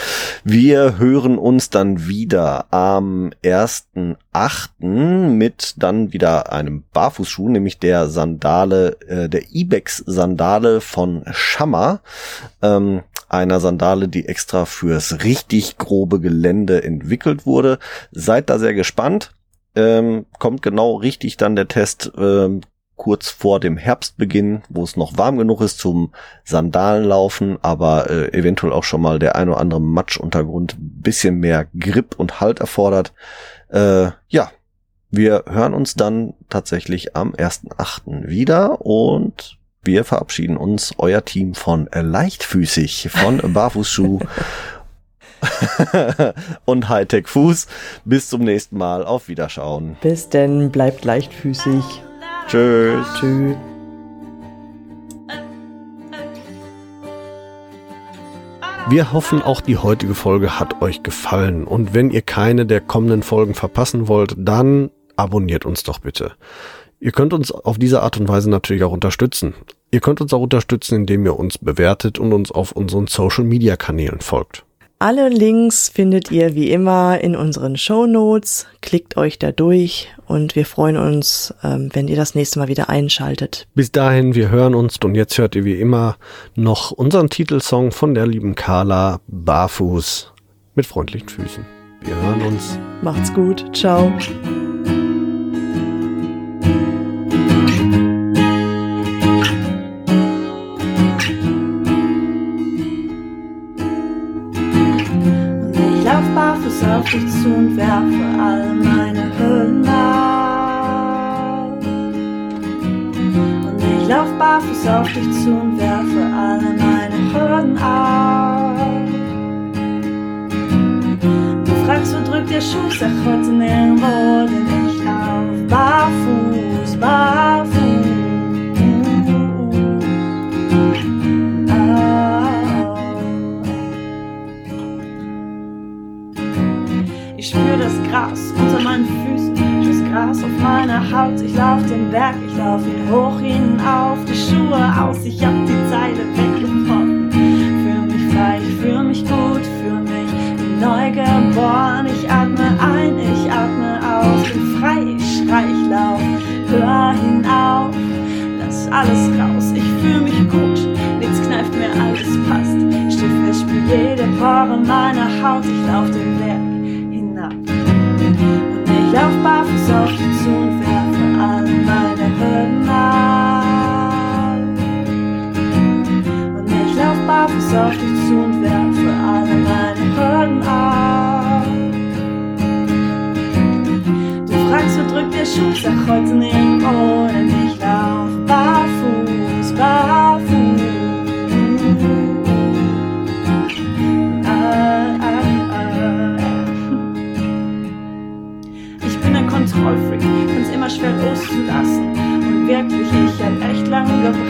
Speaker 2: Wir hören uns dann wieder am 1.8. mit dann wieder einem Barfußschuh, nämlich der Sandale, äh, der Ibex Sandale von Schammer. Ähm, einer Sandale, die extra fürs richtig grobe Gelände entwickelt wurde. Seid da sehr gespannt. Ähm, kommt genau richtig dann der Test ähm, kurz vor dem Herbstbeginn, wo es noch warm genug ist zum Sandalenlaufen, aber äh, eventuell auch schon mal der ein oder andere Matschuntergrund ein bisschen mehr Grip und Halt erfordert. Äh, ja, wir hören uns dann tatsächlich am 1.8. wieder und wir verabschieden uns, euer Team von Leichtfüßig, von Barfußschuh und Hightech Fuß. Bis zum nächsten Mal. Auf Wiederschauen.
Speaker 3: Bis denn, bleibt leichtfüßig.
Speaker 2: Tschüss.
Speaker 3: Tschüss.
Speaker 4: Wir hoffen, auch die heutige Folge hat euch gefallen. Und wenn ihr keine der kommenden Folgen verpassen wollt, dann abonniert uns doch bitte. Ihr könnt uns auf diese Art und Weise natürlich auch unterstützen. Ihr könnt uns auch unterstützen, indem ihr uns bewertet und uns auf unseren Social-Media-Kanälen folgt.
Speaker 3: Alle Links findet ihr wie immer in unseren Show Notes. Klickt euch da durch und wir freuen uns, ähm, wenn ihr das nächste Mal wieder einschaltet.
Speaker 4: Bis dahin, wir hören uns und jetzt hört ihr wie immer noch unseren Titelsong von der lieben Carla Barfuß mit freundlichen Füßen. Wir hören uns.
Speaker 3: Macht's gut. Ciao.
Speaker 1: Dich zu und werfe all meine Hüllen ab. Und ich lauf barfuß auf dich zu und werfe alle meine Hürden ab. Du fragst, wo drückt der Schuh? Sag heute nirgendwo, denn ich lauf barfuß, barfuß.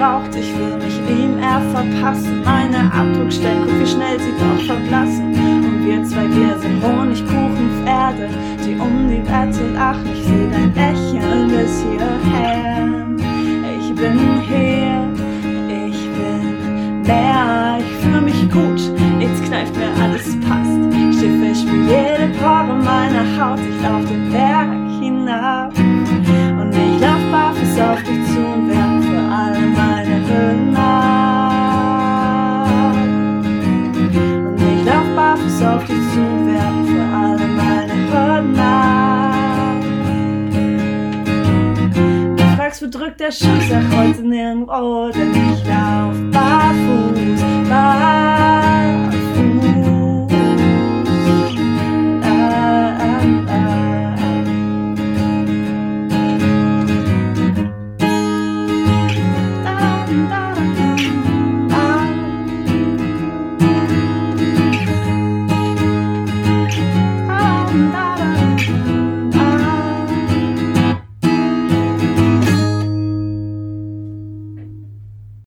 Speaker 1: Mich ihm er verpassen. Meine Abdruckstellen, guck wie schnell sie doch verblassen. Und wir zwei Gläser Honigkuchenpferde, die um die Wette lachen. Ich seh dein Lächeln bis hierher. Ich bin hier, ich bin mehr, ich fühle mich gut, nichts kneift mir, alles passt. Schiffe spür jede Pore meiner Haut, ich lauf den Berg hinab. Und ich lauf barfuß auf dich barfuß auf dich zu und werf für alle meine ab. Du fragst, wo drückt der Schuh, sag heute nirgendwo, denn ich lauf barfuß, barfuß.